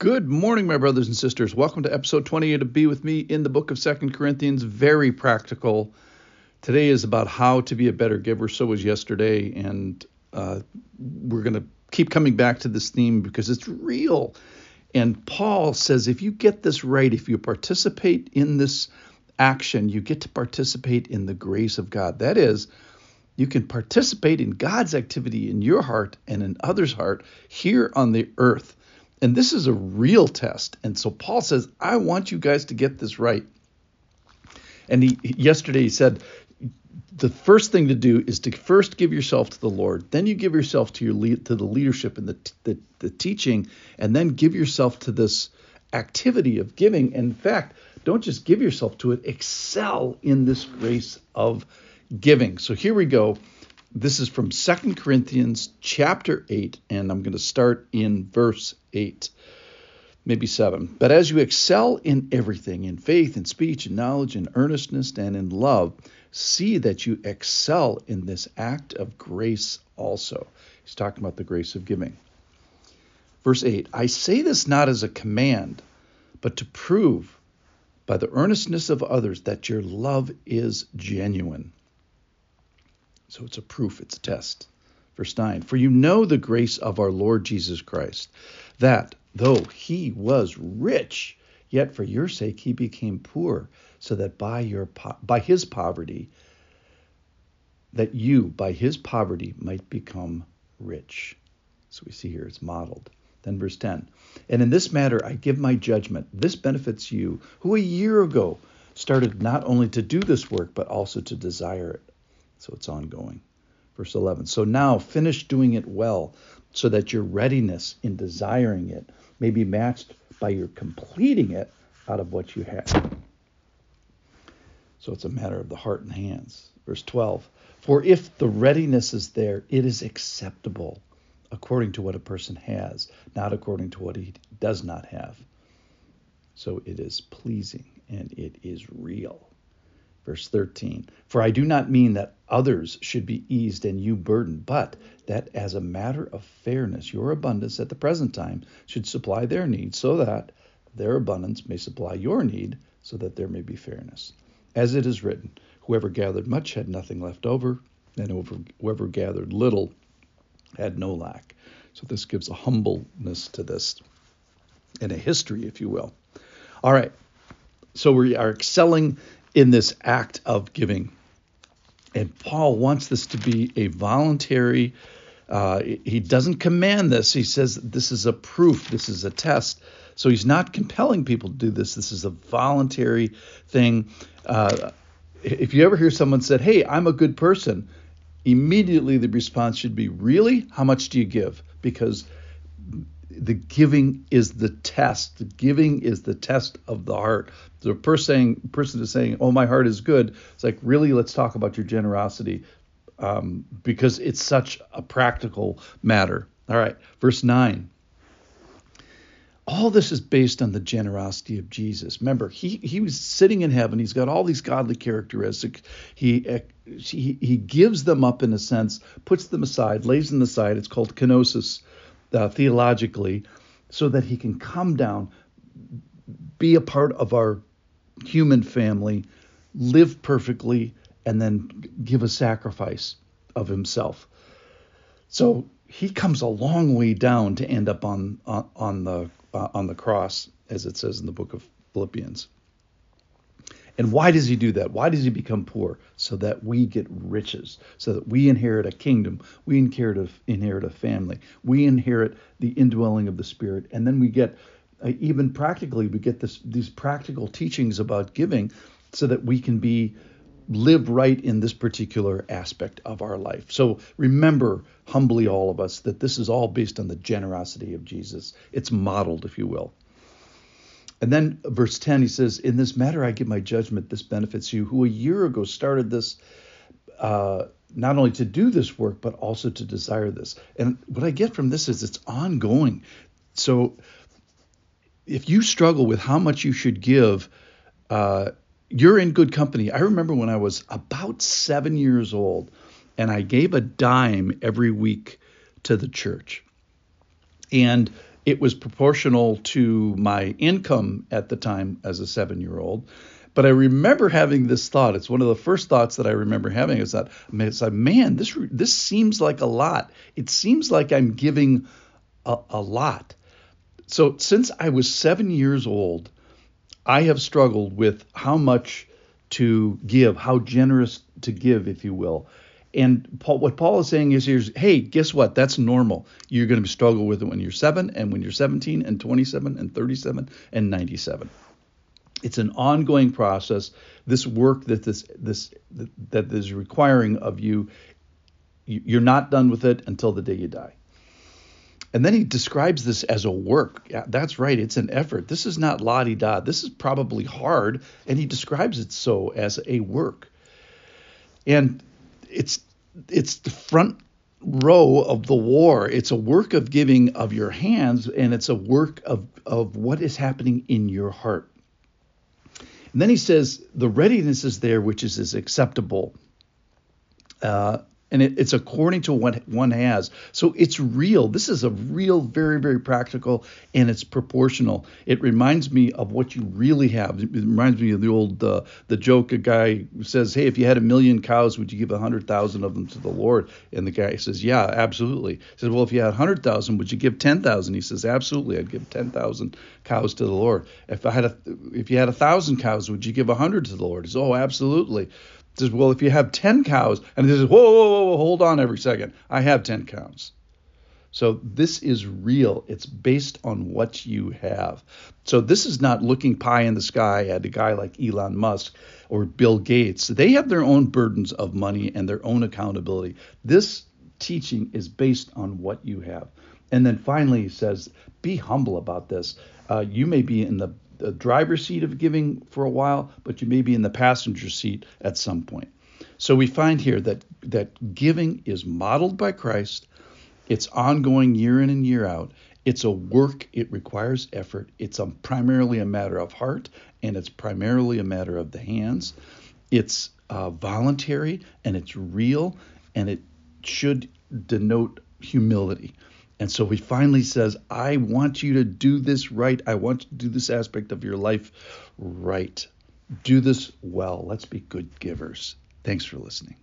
Good morning, my brothers and sisters. Welcome to episode 28 of Be With Me in the book of Second Corinthians. Very practical. Today is about how to be a better giver. So was yesterday. And uh, we're going to keep coming back to this theme because it's real. And Paul says if you get this right, if you participate in this action, you get to participate in the grace of God. That is, you can participate in God's activity in your heart and in others' heart here on the earth. And this is a real test. And so Paul says, I want you guys to get this right. And he yesterday he said, the first thing to do is to first give yourself to the Lord, then you give yourself to your lead, to the leadership and the, the the teaching, and then give yourself to this activity of giving. In fact, don't just give yourself to it; excel in this grace of giving. So here we go. This is from Second Corinthians chapter 8, and I'm going to start in verse 8, maybe 7. But as you excel in everything, in faith, in speech, in knowledge, in earnestness, and in love, see that you excel in this act of grace also. He's talking about the grace of giving. Verse 8 I say this not as a command, but to prove by the earnestness of others that your love is genuine. So it's a proof, it's a test. Verse 9 For you know the grace of our Lord Jesus Christ, that though he was rich, yet for your sake he became poor, so that by your by his poverty that you by his poverty might become rich. So we see here it's modeled. Then verse 10. And in this matter I give my judgment. This benefits you who a year ago started not only to do this work but also to desire it. So it's ongoing. Verse 11. So now finish doing it well, so that your readiness in desiring it may be matched by your completing it out of what you have. So it's a matter of the heart and hands. Verse 12. For if the readiness is there, it is acceptable according to what a person has, not according to what he does not have. So it is pleasing and it is real. Verse 13 For I do not mean that others should be eased and you burdened, but that as a matter of fairness, your abundance at the present time should supply their need, so that their abundance may supply your need, so that there may be fairness. As it is written, Whoever gathered much had nothing left over, and whoever gathered little had no lack. So this gives a humbleness to this and a history, if you will. All right. So we are excelling in this act of giving. And Paul wants this to be a voluntary, uh, he doesn't command this. He says this is a proof, this is a test. So he's not compelling people to do this. This is a voluntary thing. Uh, if you ever hear someone said, "Hey, I'm a good person," immediately the response should be, "Really? How much do you give?" Because the giving is the test. The giving is the test of the heart. The person person is saying, "Oh, my heart is good." It's like, really, let's talk about your generosity, um, because it's such a practical matter. All right, verse nine. All this is based on the generosity of Jesus. Remember, he he was sitting in heaven. He's got all these godly characteristics. He he he gives them up in a sense, puts them aside, lays them aside. It's called kenosis uh, theologically so that he can come down, be a part of our human family, live perfectly, and then give a sacrifice of himself. So he comes a long way down to end up on on, on the uh, on the cross, as it says in the book of Philippians. And why does he do that? Why does he become poor? So that we get riches, so that we inherit a kingdom, we inherit a, inherit a family, we inherit the indwelling of the Spirit, and then we get, uh, even practically, we get this, these practical teachings about giving so that we can be live right in this particular aspect of our life. So remember, humbly, all of us, that this is all based on the generosity of Jesus. It's modeled, if you will. And then verse 10, he says, In this matter I give my judgment, this benefits you, who a year ago started this, uh, not only to do this work, but also to desire this. And what I get from this is it's ongoing. So if you struggle with how much you should give, uh, you're in good company. I remember when I was about seven years old, and I gave a dime every week to the church. And it was proportional to my income at the time as a seven year old. But I remember having this thought. It's one of the first thoughts that I remember having is that it's like, man, this this seems like a lot. It seems like I'm giving a, a lot. So since I was seven years old, I have struggled with how much to give, how generous to give, if you will. And Paul, what Paul is saying is, here's, hey, guess what? That's normal. You're going to struggle with it when you're seven, and when you're 17, and 27, and 37, and 97. It's an ongoing process. This work that this this that is requiring of you, you're not done with it until the day you die. And then he describes this as a work. Yeah, that's right. It's an effort. This is not la di da. This is probably hard, and he describes it so as a work. And it's it's the front row of the war. It's a work of giving of your hands, and it's a work of of what is happening in your heart. And then he says the readiness is there, which is, is acceptable. Uh, and it, it's according to what one has. So it's real. This is a real, very, very practical, and it's proportional. It reminds me of what you really have. It reminds me of the old uh, the joke. A guy says, "Hey, if you had a million cows, would you give a hundred thousand of them to the Lord?" And the guy says, "Yeah, absolutely." He says, "Well, if you had a hundred thousand, would you give ten thousand? He says, "Absolutely, I'd give ten thousand cows to the Lord. If I had a, if you had a thousand cows, would you give a hundred to the Lord?" He says, "Oh, absolutely." Says, well, if you have 10 cows, and he says, whoa, whoa, whoa, hold on every second. I have 10 cows. So this is real. It's based on what you have. So this is not looking pie in the sky at a guy like Elon Musk or Bill Gates. They have their own burdens of money and their own accountability. This teaching is based on what you have. And then finally, he says, be humble about this. Uh, you may be in the the driver's seat of giving for a while, but you may be in the passenger seat at some point. So we find here that that giving is modeled by Christ. It's ongoing year in and year out. It's a work. It requires effort. It's a, primarily a matter of heart, and it's primarily a matter of the hands. It's uh, voluntary and it's real, and it should denote humility. And so he finally says, I want you to do this right. I want you to do this aspect of your life right. Do this well. Let's be good givers. Thanks for listening.